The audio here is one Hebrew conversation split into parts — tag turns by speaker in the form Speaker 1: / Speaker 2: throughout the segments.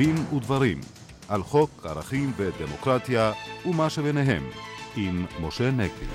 Speaker 1: דין ודברים על חוק ערכים ודמוקרטיה ומה שביניהם עם משה נגבי.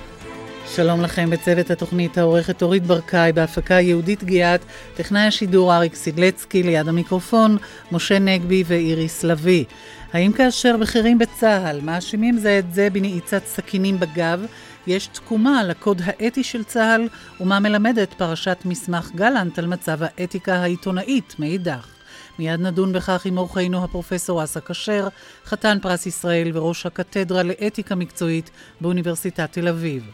Speaker 2: שלום לכם בצוות התוכנית העורכת אורית ברקאי, בהפקה יהודית גיאת, טכנאי השידור אריק סידלצקי, ליד המיקרופון, משה נגבי ואיריס לביא. האם כאשר בכירים בצה"ל מאשימים זה את זה בנעיצת סכינים בגב, יש תקומה לקוד האתי של צה"ל, ומה מלמדת פרשת מסמך גלנט על מצב האתיקה העיתונאית מאידך. מיד נדון בכך עם אורחנו הפרופסור אסא כשר, חתן פרס ישראל וראש הקתדרה לאתיקה מקצועית באוניברסיטת תל אביב.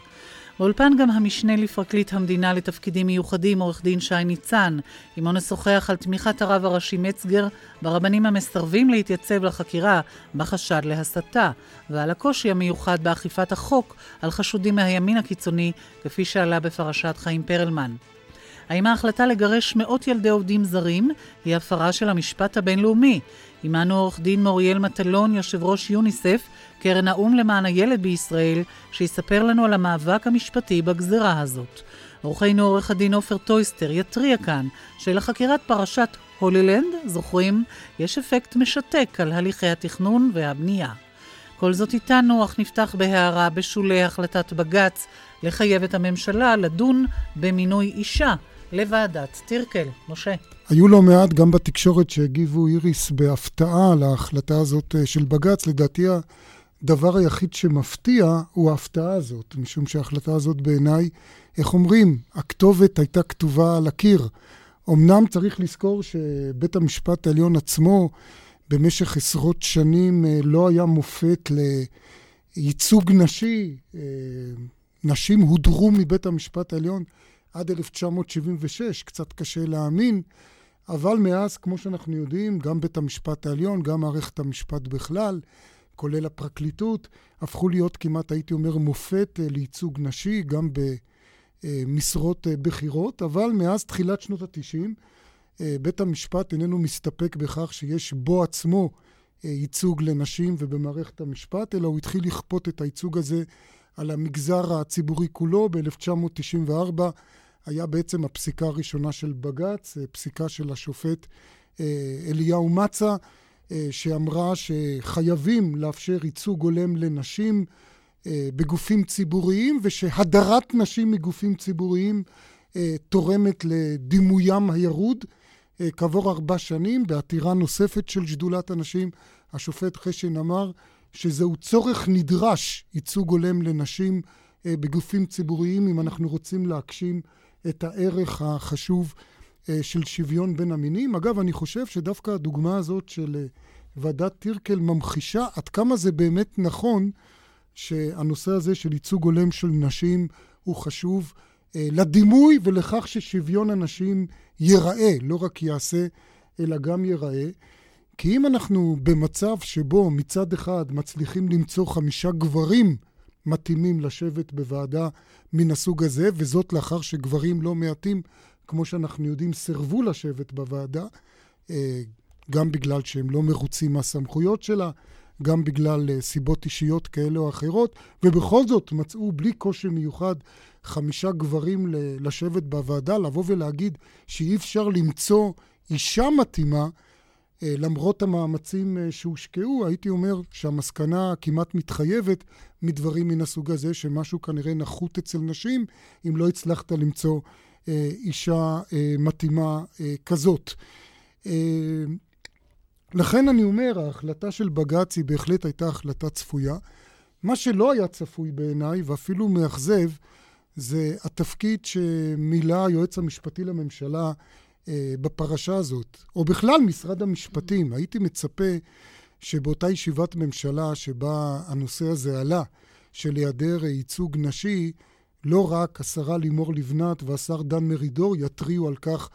Speaker 2: באולפן גם המשנה לפרקליט המדינה לתפקידים מיוחדים, עורך דין שי ניצן, עמו נשוחח על תמיכת הרב הראשי מצגר ברבנים המסרבים להתייצב לחקירה בחשד להסתה, ועל הקושי המיוחד באכיפת החוק על חשודים מהימין הקיצוני, כפי שעלה בפרשת חיים פרלמן. האם ההחלטה לגרש מאות ילדי עובדים זרים היא הפרה של המשפט הבינלאומי? עמנו עורך דין מוריאל מטלון, יושב ראש יוניסף, קרן האו"ם למען הילד בישראל, שיספר לנו על המאבק המשפטי בגזרה הזאת. עורכנו עורך הדין עופר טויסטר יתריע כאן שלחקירת פרשת הולילנד, זוכרים, יש אפקט משתק על הליכי התכנון והבנייה. כל זאת איתנו, אך נפתח בהערה בשולי החלטת בג"ץ לחייב את הממשלה לדון במינוי אישה לוועדת טירקל. משה.
Speaker 3: היו לא מעט גם בתקשורת שהגיבו איריס בהפתעה להחלטה הזאת אה, של בג"ץ. לדעתי הדבר היחיד שמפתיע הוא ההפתעה הזאת, משום שההחלטה הזאת בעיניי, איך אומרים, הכתובת הייתה כתובה על הקיר. אמנם צריך לזכור שבית המשפט העליון עצמו במשך עשרות שנים אה, לא היה מופת לייצוג נשי. אה, נשים הודרו מבית המשפט העליון עד 1976, קצת קשה להאמין, אבל מאז, כמו שאנחנו יודעים, גם בית המשפט העליון, גם מערכת המשפט בכלל, כולל הפרקליטות, הפכו להיות כמעט, הייתי אומר, מופת אה, לייצוג נשי, גם במשרות אה, בכירות, אבל מאז תחילת שנות ה-90, אה, בית המשפט איננו מסתפק בכך שיש בו עצמו ייצוג לנשים ובמערכת המשפט, אלא הוא התחיל לכפות את הייצוג הזה על המגזר הציבורי כולו. ב-1994 היה בעצם הפסיקה הראשונה של בג"ץ, פסיקה של השופט אליהו מצה, אה, שאמרה שחייבים לאפשר ייצוג הולם לנשים אה, בגופים ציבוריים, ושהדרת נשים מגופים ציבוריים אה, תורמת לדימוים הירוד. כעבור ארבע שנים, בעתירה נוספת של שדולת הנשים, השופט חשין אמר שזהו צורך נדרש, ייצוג הולם לנשים בגופים ציבוריים, אם אנחנו רוצים להגשים את הערך החשוב אה, של שוויון בין המינים. אגב, אני חושב שדווקא הדוגמה הזאת של אה, ועדת טירקל ממחישה עד כמה זה באמת נכון שהנושא הזה של ייצוג הולם של נשים הוא חשוב אה, לדימוי ולכך ששוויון הנשים ייראה, לא רק יעשה, אלא גם ייראה. כי אם אנחנו במצב שבו מצד אחד מצליחים למצוא חמישה גברים מתאימים לשבת בוועדה מן הסוג הזה, וזאת לאחר שגברים לא מעטים כמו שאנחנו יודעים, סירבו לשבת בוועדה, אה, גם בגלל שהם לא מרוצים מהסמכויות שלה, גם בגלל אה, סיבות אישיות כאלה או אחרות, ובכל זאת מצאו בלי קושי מיוחד חמישה גברים לשבת בוועדה, לבוא ולהגיד שאי אפשר למצוא אישה מתאימה, למרות המאמצים שהושקעו, הייתי אומר שהמסקנה כמעט מתחייבת מדברים מן הסוג הזה, שמשהו כנראה נחות אצל נשים, אם לא הצלחת למצוא אה, אישה אה, מתאימה אה, כזאת. לכן אני אומר, ההחלטה של בג"ץ היא בהחלט הייתה החלטה צפויה. מה שלא היה צפוי בעיניי, ואפילו מאכזב, זה התפקיד שמילא היועץ המשפטי לממשלה אה, בפרשה הזאת, או בכלל משרד המשפטים. הייתי מצפה שבאותה ישיבת ממשלה שבה הנושא הזה עלה, של היעדר ייצוג נשי, לא רק השרה לימור לבנת והשר דן מרידור יתריעו על כך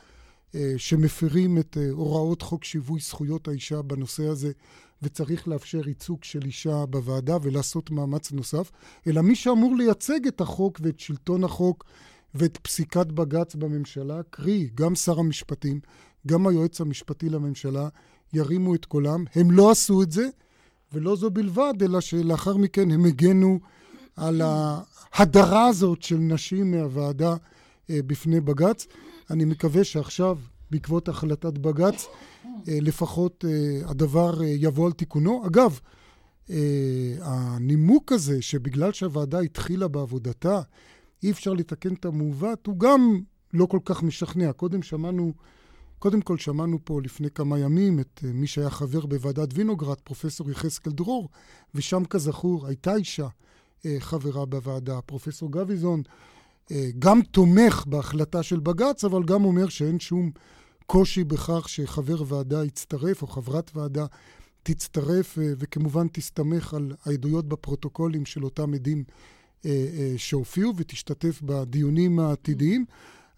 Speaker 3: אה, שמפרים את אה, הוראות חוק שיווי זכויות האישה בנושא הזה, וצריך לאפשר ייצוג של אישה בוועדה ולעשות מאמץ נוסף, אלא מי שאמור לייצג את החוק ואת שלטון החוק ואת פסיקת בג"ץ בממשלה, קרי, גם שר המשפטים, גם היועץ המשפטי לממשלה, ירימו את קולם. הם לא עשו את זה, ולא זו בלבד, אלא שלאחר מכן הם הגנו על ההדרה הזאת של נשים מהוועדה אה, בפני בג"ץ. אני מקווה שעכשיו, בעקבות החלטת בג"ץ, לפחות הדבר יבוא על תיקונו. אגב, הנימוק הזה שבגלל שהוועדה התחילה בעבודתה, אי אפשר לתקן את המעוות, הוא גם לא כל כך משכנע. קודם שמענו, קודם כל שמענו פה לפני כמה ימים את מי שהיה חבר בוועדת וינוגרד, פרופסור יחזקאל דרור, ושם כזכור הייתה אישה חברה בוועדה, פרופסור גביזון. גם תומך בהחלטה של בג"ץ, אבל גם אומר שאין שום קושי בכך שחבר ועדה יצטרף, או חברת ועדה תצטרף, וכמובן תסתמך על העדויות בפרוטוקולים של אותם עדים שהופיעו ותשתתף בדיונים העתידיים.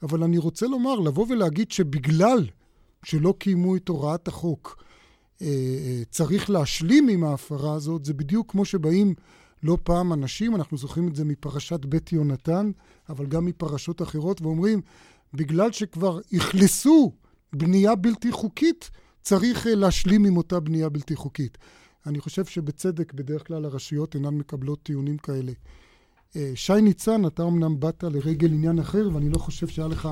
Speaker 3: אבל אני רוצה לומר, לבוא ולהגיד שבגלל שלא קיימו את הוראת החוק, צריך להשלים עם ההפרה הזאת, זה בדיוק כמו שבאים לא פעם אנשים, אנחנו זוכרים את זה מפרשת בית יונתן, אבל גם מפרשות אחרות, ואומרים, בגלל שכבר אכלסו בנייה בלתי חוקית, צריך להשלים עם אותה בנייה בלתי חוקית. אני חושב שבצדק, בדרך כלל הרשויות אינן מקבלות טיעונים כאלה. שי ניצן, אתה אמנם באת לרגל עניין אחר, ואני לא חושב שהיה לך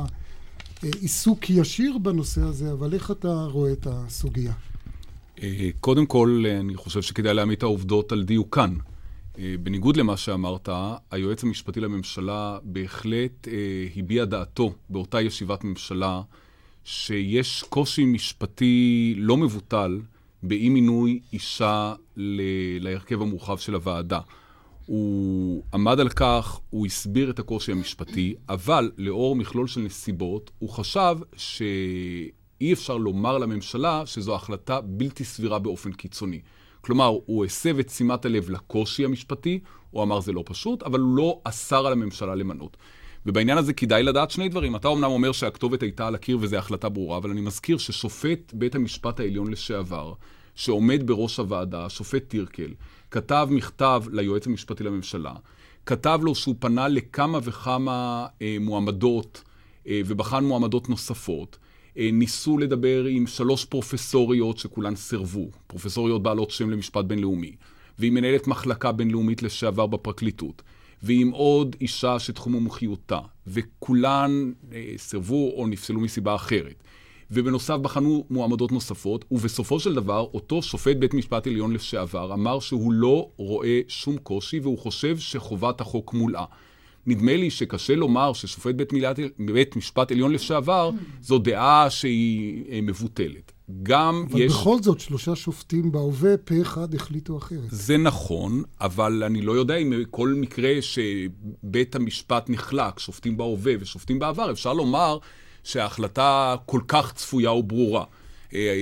Speaker 3: עיסוק ישיר בנושא הזה, אבל איך אתה רואה את הסוגיה?
Speaker 4: קודם כל, אני חושב שכדאי להעמיד את העובדות על דיוקן. בניגוד למה שאמרת, היועץ המשפטי לממשלה בהחלט הביע דעתו באותה ישיבת ממשלה שיש קושי משפטי לא מבוטל באי מינוי אישה להרכב המורחב של הוועדה. הוא עמד על כך, הוא הסביר את הקושי המשפטי, אבל לאור מכלול של נסיבות, הוא חשב שאי אפשר לומר לממשלה שזו החלטה בלתי סבירה באופן קיצוני. כלומר, הוא הסב את שימת הלב לקושי המשפטי, הוא אמר זה לא פשוט, אבל הוא לא אסר על הממשלה למנות. ובעניין הזה כדאי לדעת שני דברים. אתה אומנם אומר שהכתובת הייתה על הקיר וזו החלטה ברורה, אבל אני מזכיר ששופט בית המשפט העליון לשעבר, שעומד בראש הוועדה, שופט טירקל, כתב מכתב ליועץ המשפטי לממשלה, כתב לו שהוא פנה לכמה וכמה אה, מועמדות אה, ובחן מועמדות נוספות. אה, ניסו לדבר עם שלוש פרופסוריות שכולן סירבו, פרופסוריות בעלות שם למשפט בינלאומי, ועם מנהלת מחלקה בינלאומית לשעבר בפרקליטות, ועם עוד אישה שתחום מומחיותה, וכולן אה, סירבו או נפסלו מסיבה אחרת. ובנוסף בחנו מועמדות נוספות, ובסופו של דבר, אותו שופט בית משפט עליון לשעבר אמר שהוא לא רואה שום קושי והוא חושב שחובת החוק מולאה. נדמה לי שקשה לומר ששופט בית, מילת, בית משפט עליון לשעבר, זו דעה שהיא אה, מבוטלת. גם
Speaker 3: אבל
Speaker 4: יש...
Speaker 3: אבל בכל זאת, שלושה שופטים בהווה, פה אחד החליטו אחרת.
Speaker 4: זה נכון, אבל אני לא יודע אם כל מקרה שבית המשפט נחלק, שופטים בהווה ושופטים בעבר, אפשר לומר שההחלטה כל כך צפויה וברורה. אה,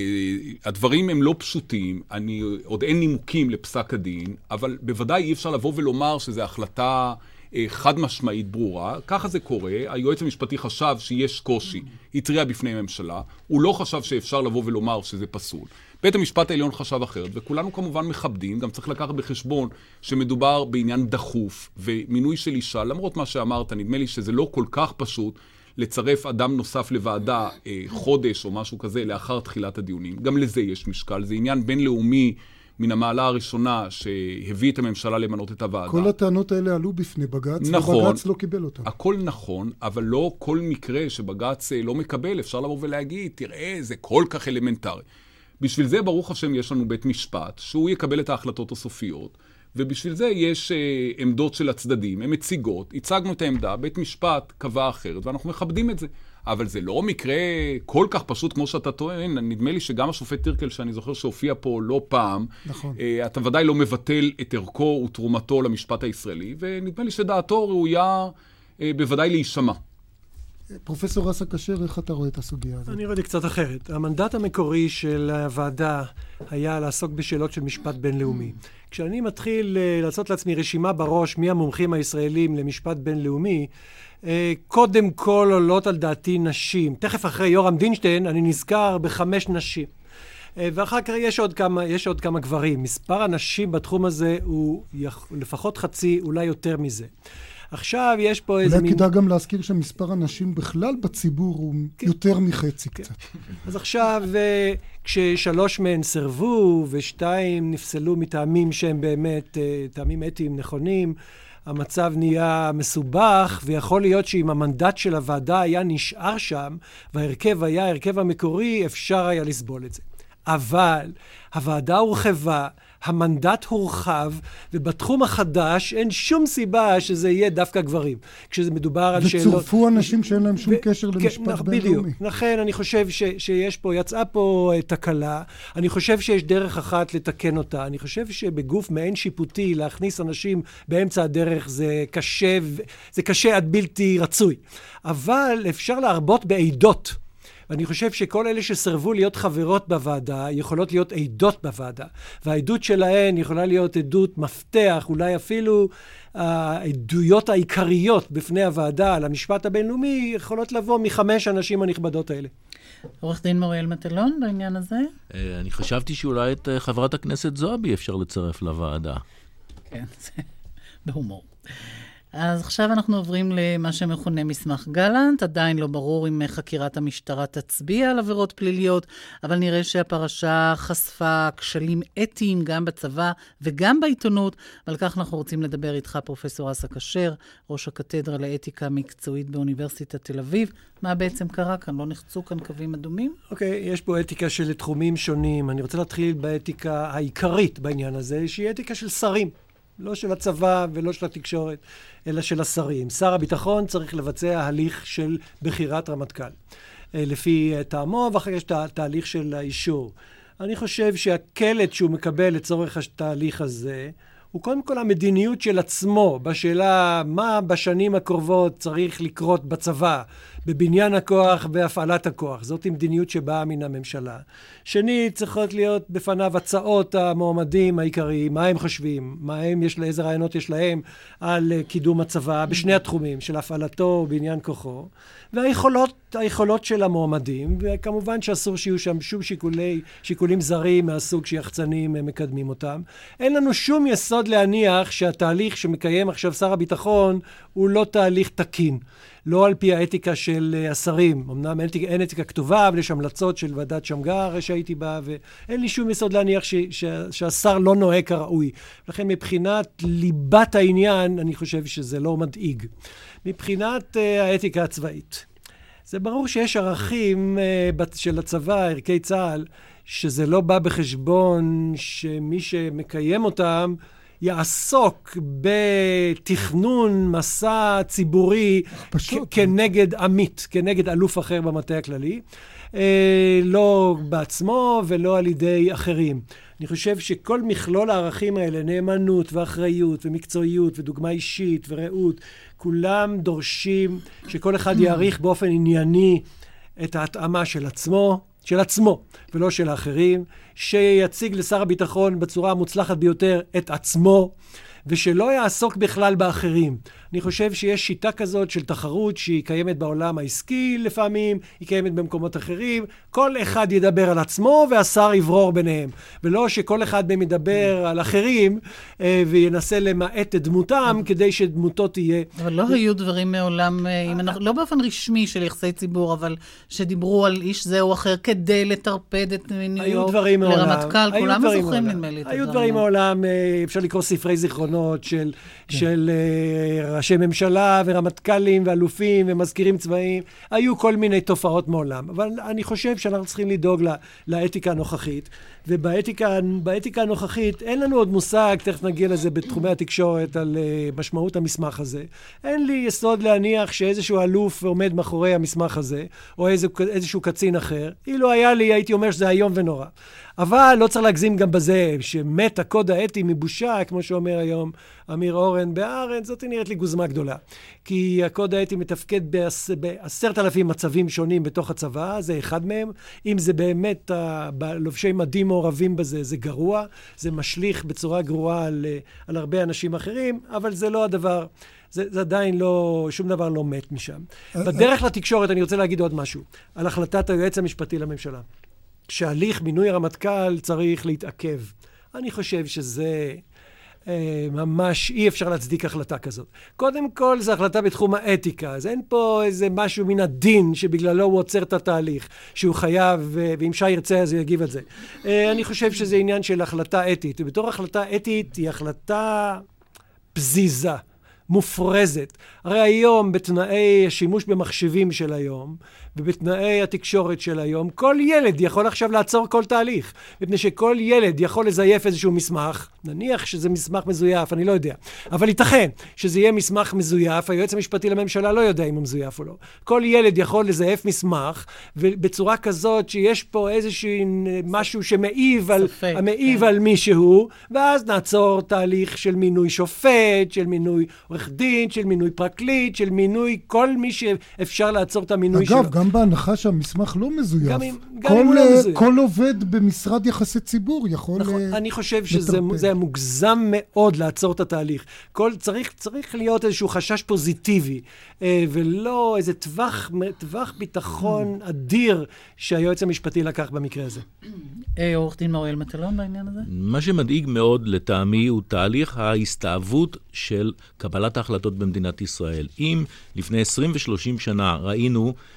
Speaker 4: הדברים הם לא פשוטים, אני, עוד אין נימוקים לפסק הדין, אבל בוודאי אי אפשר לבוא ולומר שזו החלטה אה, חד משמעית ברורה. ככה זה קורה, היועץ המשפטי חשב שיש קושי, התריע בפני הממשלה, הוא לא חשב שאפשר לבוא ולומר שזה פסול. בית המשפט העליון חשב אחרת, וכולנו כמובן מכבדים, גם צריך לקחת בחשבון שמדובר בעניין דחוף, ומינוי של אישה, למרות מה שאמרת, נדמה לי שזה לא כל כך פשוט. לצרף אדם נוסף לוועדה אה, חודש או משהו כזה לאחר תחילת הדיונים. גם לזה יש משקל. זה עניין בינלאומי מן המעלה הראשונה שהביא את הממשלה למנות את הוועדה.
Speaker 3: כל הטענות האלה עלו בפני בג"ץ,
Speaker 4: נכון,
Speaker 3: ובג"ץ לא קיבל אותן.
Speaker 4: הכל נכון, אבל לא כל מקרה שבג"ץ אה, לא מקבל, אפשר לבוא ולהגיד, תראה, זה כל כך אלמנטרי. בשביל זה, ברוך השם, יש לנו בית משפט, שהוא יקבל את ההחלטות הסופיות. ובשביל זה יש אה, עמדות של הצדדים, הן מציגות, הצגנו את העמדה, בית משפט קבע אחרת, ואנחנו מכבדים את זה. אבל זה לא מקרה כל כך פשוט כמו שאתה טוען, נדמה לי שגם השופט טירקל, שאני זוכר שהופיע פה לא פעם,
Speaker 3: נכון.
Speaker 4: אה, אתה ודאי לא מבטל את ערכו ותרומתו למשפט הישראלי, ונדמה לי שדעתו ראויה אה, בוודאי להישמע.
Speaker 3: פרופסור אסא כשר, איך אתה רואה את הסוגיה הזאת?
Speaker 5: אני רואה את זה קצת אחרת. המנדט המקורי של הוועדה היה לעסוק בשאלות של משפט בינלאומי. כשאני מתחיל uh, לעשות לעצמי רשימה בראש מי המומחים הישראלים למשפט בינלאומי, uh, קודם כל עולות על דעתי נשים. תכף אחרי יורם דינשטיין אני נזכר בחמש נשים. Uh, ואחר כך יש עוד, כמה, יש עוד כמה גברים. מספר הנשים בתחום הזה הוא לפחות חצי, אולי יותר מזה. עכשיו יש פה איזה
Speaker 3: מין... אולי כדאי גם להזכיר שמספר הנשים בכלל בציבור הוא כן. יותר מחצי כן. קצת.
Speaker 5: אז עכשיו, כששלוש מהן סרבו ושתיים נפסלו מטעמים שהם באמת טעמים אתיים נכונים, המצב נהיה מסובך, ויכול להיות שאם המנדט של הוועדה היה נשאר שם, וההרכב היה ההרכב המקורי, אפשר היה לסבול את זה. אבל הוועדה הורחבה, המנדט הורחב, ובתחום החדש אין שום סיבה שזה יהיה דווקא גברים. כשזה מדובר על שאלות...
Speaker 3: וצורפו אנשים שאין להם שום קשר כן, למשפט בינלאומי.
Speaker 5: בדיוק. לכן אני חושב ש, שיש פה, יצאה פה אה, תקלה. אני חושב שיש דרך אחת לתקן אותה. אני חושב שבגוף מעין שיפוטי להכניס אנשים באמצע הדרך זה קשה, זה קשה עד בלתי רצוי. אבל אפשר להרבות בעדות. ואני חושב שכל אלה שסרבו להיות חברות בוועדה, יכולות להיות עדות בוועדה. והעדות שלהן יכולה להיות עדות מפתח, אולי אפילו העדויות העיקריות בפני הוועדה על המשפט הבינלאומי, יכולות לבוא מחמש הנשים הנכבדות האלה.
Speaker 2: עורך דין מוריאל מטלון בעניין הזה?
Speaker 6: אה, אני חשבתי שאולי את אה, חברת הכנסת זועבי אפשר לצרף לוועדה.
Speaker 2: כן, זה בהומור. אז עכשיו אנחנו עוברים למה שמכונה מסמך גלנט. עדיין לא ברור אם חקירת המשטרה תצביע על עבירות פליליות, אבל נראה שהפרשה חשפה כשלים אתיים גם בצבא וגם בעיתונות, ועל כך אנחנו רוצים לדבר איתך, פרופ' אסא כשר, ראש הקתדרה לאתיקה מקצועית באוניברסיטת תל אביב. מה בעצם קרה כאן? לא נחצו כאן קווים אדומים?
Speaker 5: אוקיי, okay, יש פה אתיקה של תחומים שונים. אני רוצה להתחיל באתיקה העיקרית בעניין הזה, שהיא אתיקה של שרים. לא של הצבא ולא של התקשורת, אלא של השרים. שר הביטחון צריך לבצע הליך של בחירת רמטכ"ל, אה, לפי אה, טעמו, ואחר כך יש תהליך של האישור. אני חושב שהקלט שהוא מקבל לצורך התהליך הזה, הוא קודם כל המדיניות של עצמו, בשאלה מה בשנים הקרובות צריך לקרות בצבא, בבניין הכוח והפעלת הכוח. זאת מדיניות שבאה מן הממשלה. שנית, צריכות להיות בפניו הצעות המועמדים העיקריים, מה הם חושבים, מה הם יש, איזה רעיונות יש להם על קידום הצבא בשני התחומים, של הפעלתו ובניין כוחו, והיכולות היכולות של המועמדים, וכמובן שאסור שיהיו שם שום שיקולי, שיקולים זרים מהסוג שיחצנים מקדמים אותם. אין לנו שום יסוד להניח שהתהליך שמקיים עכשיו שר הביטחון הוא לא תהליך תקין. לא על פי האתיקה של אה, השרים. אמנם אין, אין אתיקה כתובה, אבל יש המלצות של ועדת שמגר שהייתי בה, ואין לי שום יסוד להניח ש, ש, שהשר לא נוהג כראוי. לכן מבחינת ליבת העניין, אני חושב שזה לא מדאיג. מבחינת uh, האתיקה הצבאית, זה ברור שיש ערכים uh, של הצבא, ערכי צה"ל, שזה לא בא בחשבון שמי שמקיים אותם יעסוק בתכנון מסע ציבורי פשוט. כנגד עמית, כנגד אלוף אחר במטה הכללי, אה, לא בעצמו ולא על ידי אחרים. אני חושב שכל מכלול הערכים האלה, נאמנות ואחריות ומקצועיות ודוגמה אישית ורעות, כולם דורשים שכל אחד יעריך באופן ענייני את ההתאמה של עצמו, של עצמו ולא של האחרים, שיציג לשר הביטחון בצורה המוצלחת ביותר את עצמו, ושלא יעסוק בכלל באחרים. אני חושב שיש שיטה כזאת של תחרות שהיא קיימת בעולם העסקי לפעמים, היא קיימת במקומות אחרים. כל אחד ידבר על עצמו והשר יברור ביניהם. ולא שכל אחד מהם ידבר על אחרים אה, וינסה למעט את דמותם כדי שדמותו תהיה...
Speaker 2: אבל לא היו דברים מעולם, אה, לא באופן רשמי של יחסי ציבור, אבל שדיברו על איש זה או אחר כדי לטרפד את מינויו לרמטכ"ל. כולם זוכרים, נדמה לי, את הדברים
Speaker 5: היו דברים מעולם, אה, אפשר לקרוא ספרי זיכרונות של, כן. של ראשי ממשלה ורמטכ"לים ואלופים ומזכירים צבאיים, היו כל מיני תופעות מעולם. אבל אני חושב שאנחנו צריכים לדאוג לא, לאתיקה הנוכחית. ובאתיקה הנוכחית אין לנו עוד מושג, תכף נגיע לזה בתחומי התקשורת, על uh, משמעות המסמך הזה. אין לי יסוד להניח שאיזשהו אלוף עומד מאחורי המסמך הזה, או איזה, איזשהו קצין אחר. אילו היה לי, הייתי אומר שזה איום ונורא. אבל לא צריך להגזים גם בזה, שמת הקוד האתי מבושה, כמו שאומר היום אמיר אורן בהארץ, זאת נראית לי גוזמה גדולה. כי הקוד האתי מתפקד בעשרת אלפים מצבים שונים בתוך הצבא, זה אחד מהם. אם זה באמת לובשי מדים מעורבים בזה, זה גרוע, זה משליך בצורה גרועה על, על הרבה אנשים אחרים, אבל זה לא הדבר. זה, זה עדיין לא, שום דבר לא מת משם. בדרך לתקשורת אני רוצה להגיד עוד משהו, על החלטת היועץ המשפטי לממשלה. שהליך מינוי הרמטכ"ל צריך להתעכב. אני חושב שזה אה, ממש אי אפשר להצדיק החלטה כזאת. קודם כל, זו החלטה בתחום האתיקה, אז אין פה איזה משהו מן הדין שבגללו הוא עוצר את התהליך, שהוא חייב, אה, ואם שי ירצה אז הוא יגיב על זה. אה, אני חושב שזה עניין של החלטה אתית, ובתור החלטה אתית היא החלטה פזיזה. מופרזת. הרי היום, בתנאי השימוש במחשבים של היום, ובתנאי התקשורת של היום, כל ילד יכול עכשיו לעצור כל תהליך. מפני שכל ילד יכול לזייף איזשהו מסמך, נניח שזה מסמך מזויף, אני לא יודע, אבל ייתכן שזה יהיה מסמך מזויף, היועץ המשפטי לממשלה לא יודע אם הוא מזויף או לא. כל ילד יכול לזייף מסמך, ובצורה כזאת שיש פה איזשהו משהו שמעיב על, מעיב כן. על מישהו, ואז נעצור תהליך של מינוי שופט, של מינוי עורך דין, של מינוי פרקליט, של מינוי כל מי שאפשר לעצור את המינוי
Speaker 3: אגב,
Speaker 5: שלו.
Speaker 3: אגב, גם בהנחה שהמסמך לא מזויף.
Speaker 5: גם אם, גם כל, אם הוא לא
Speaker 3: אה,
Speaker 5: מזויף.
Speaker 3: כל עובד במשרד יחסי ציבור יכול...
Speaker 5: נכון, uh, אני חושב שזה מוגזם מאוד לעצור את התהליך. כל, צריך, צריך להיות איזשהו חשש פוזיטיבי, uh, ולא איזה טווח, טווח ביטחון אדיר שהיועץ המשפטי לקח במקרה הזה.
Speaker 2: עורך דין מוריאל מטלון בעניין הזה?
Speaker 6: מה שמדאיג מאוד לטעמי הוא תהליך ההסתאבות של קבלת ההחלטות במדינת ישראל. אם לפני 20 ו-30 שנה ראינו אה,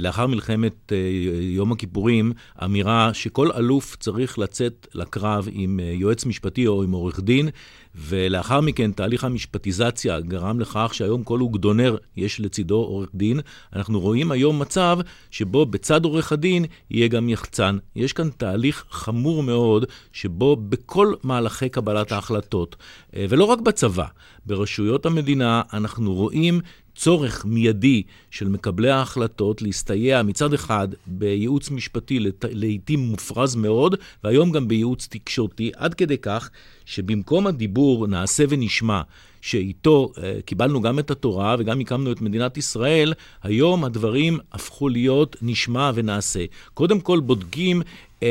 Speaker 6: לאחר מלחמת אה, יום הכיפורים, אמירה שכל אלוף צריך לצאת לקרב עם אה, יועץ משפטי או עם עורך דין, ולאחר מכן תהליך המשפטיזציה גרם לכך שהיום כל אוגדונר יש לצידו עורך דין. אנחנו רואים היום מצב שבו בצד עורך הדין יהיה גם יחצן. יש כאן תהליך חמור מאוד, שבו בכל מהלכי קבלת ההחלטות, ולא רק בצבא, ברשויות המדינה אנחנו רואים צורך מיידי של מקבלי ההחלטות להסתייע מצד אחד בייעוץ משפטי לעיתים מופרז מאוד, והיום גם בייעוץ תקשורתי, עד כדי כך שבמקום הדיבור נעשה ונשמע, שאיתו אה, קיבלנו גם את התורה וגם הקמנו את מדינת ישראל, היום הדברים הפכו להיות נשמע ונעשה. קודם כל בודקים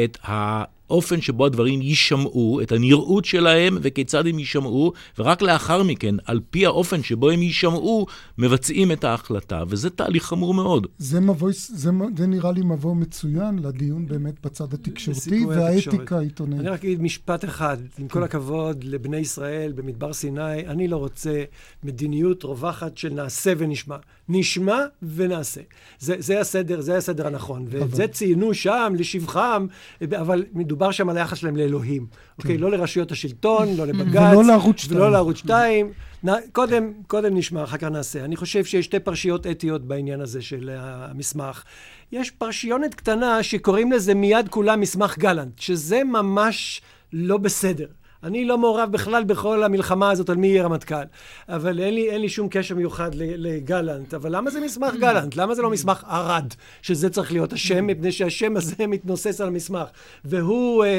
Speaker 6: את ה... האופן שבו הדברים יישמעו, את הנראות שלהם וכיצד הם יישמעו, ורק לאחר מכן, על פי האופן שבו הם יישמעו, מבצעים את ההחלטה, וזה תהליך חמור מאוד.
Speaker 3: זה, מבוא, זה, זה נראה לי מבוא מצוין לדיון באמת בצד התקשורתי והאתיקה העיתונאית.
Speaker 5: אני רק אגיד משפט אחד, עם כל הכבוד לבני ישראל במדבר סיני, אני לא רוצה מדיניות רווחת של נעשה ונשמע. נשמע ונעשה. זה, זה הסדר, זה הסדר הנכון. ואת זה ציינו שם לשבחם, אבל מדובר שם על היחס שלהם לאלוהים. כן. אוקיי? לא לרשויות השלטון, לא לבג"ץ.
Speaker 3: ולא לערוץ 2.
Speaker 5: ולא לערוץ 2. קודם, קודם נשמע, אחר כך נעשה. אני חושב שיש שתי פרשיות אתיות בעניין הזה של המסמך. יש פרשיונת קטנה שקוראים לזה מיד כולה מסמך גלנט, שזה ממש לא בסדר. אני לא מעורב בכלל בכל המלחמה הזאת על מי יהיה רמטכ"ל. אבל אין לי, אין לי שום קשר מיוחד לגלנט. אבל למה זה מסמך גלנט? למה זה לא מסמך ערד, שזה צריך להיות השם? מפני שהשם הזה מתנוסס על המסמך. והוא אה,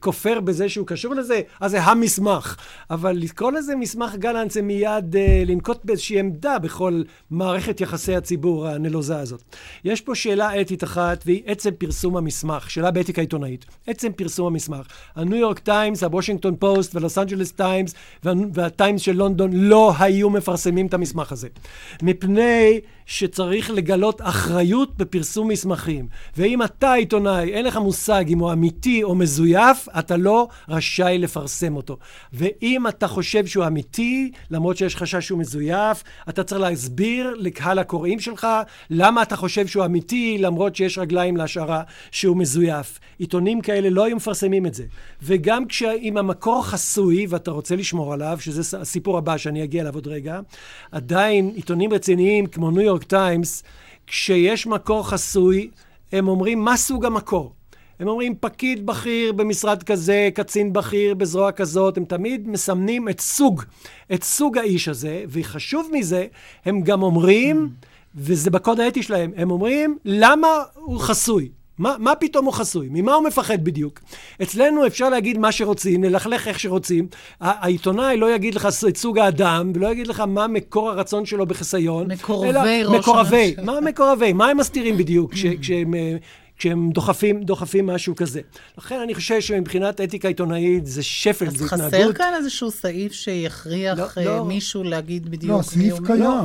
Speaker 5: כופר בזה שהוא קשור לזה, אז זה המסמך. אבל לקרוא לזה מסמך גלנט זה מיד אה, לנקוט באיזושהי עמדה בכל מערכת יחסי הציבור הנלוזה הזאת. יש פה שאלה אתית אחת, והיא עצם פרסום המסמך. שאלה באתיקה עיתונאית. עצם פרסום המסמך. הניו יורק טיימס, הוושינגטון וושינגטון פוסט ולוס אנג'לס טיימס והטיימס של לונדון לא היו מפרסמים את המסמך הזה. מפני שצריך לגלות אחריות בפרסום מסמכים. ואם אתה עיתונאי, אין לך מושג אם הוא אמיתי או מזויף, אתה לא רשאי לפרסם אותו. ואם אתה חושב שהוא אמיתי, למרות שיש חשש שהוא מזויף, אתה צריך להסביר לקהל הקוראים שלך למה אתה חושב שהוא אמיתי, למרות שיש רגליים להשערה שהוא מזויף. עיתונים כאלה לא היו מפרסמים את זה. וגם כשאם המקור חסוי ואתה רוצה לשמור עליו, שזה הסיפור הבא שאני אגיע אליו עוד רגע, עדיין עיתונים רציניים כמו ניו יורק טיימס, כשיש מקור חסוי, הם אומרים מה סוג המקור. הם אומרים פקיד בכיר במשרד כזה, קצין בכיר בזרוע כזאת, הם תמיד מסמנים את סוג, את סוג האיש הזה, וחשוב מזה, הם גם אומרים, וזה בקוד האתי שלהם, הם אומרים למה הוא חסוי. מה, מה פתאום הוא חסוי? ממה הוא מפחד בדיוק? אצלנו אפשר להגיד מה שרוצים, ללכלך איך שרוצים. העיתונאי לא יגיד לך את סוג האדם, ולא יגיד לך מה מקור הרצון שלו בחיסיון.
Speaker 2: מקורבי ראש
Speaker 5: הממשלה. מקורבי. מה מקורבי? מה הם מסתירים בדיוק כשהם אה, כשהם דוחפים, דוחפים משהו כזה. לכן אני חושב שמבחינת אתיקה עיתונאית זה שפל,
Speaker 2: זה התנהגות. אז חסר כאן איזשהו סעיף שיכריח לא, אה, לא, מישהו להגיד בדיוק
Speaker 3: לא, סעיף קיים. לא,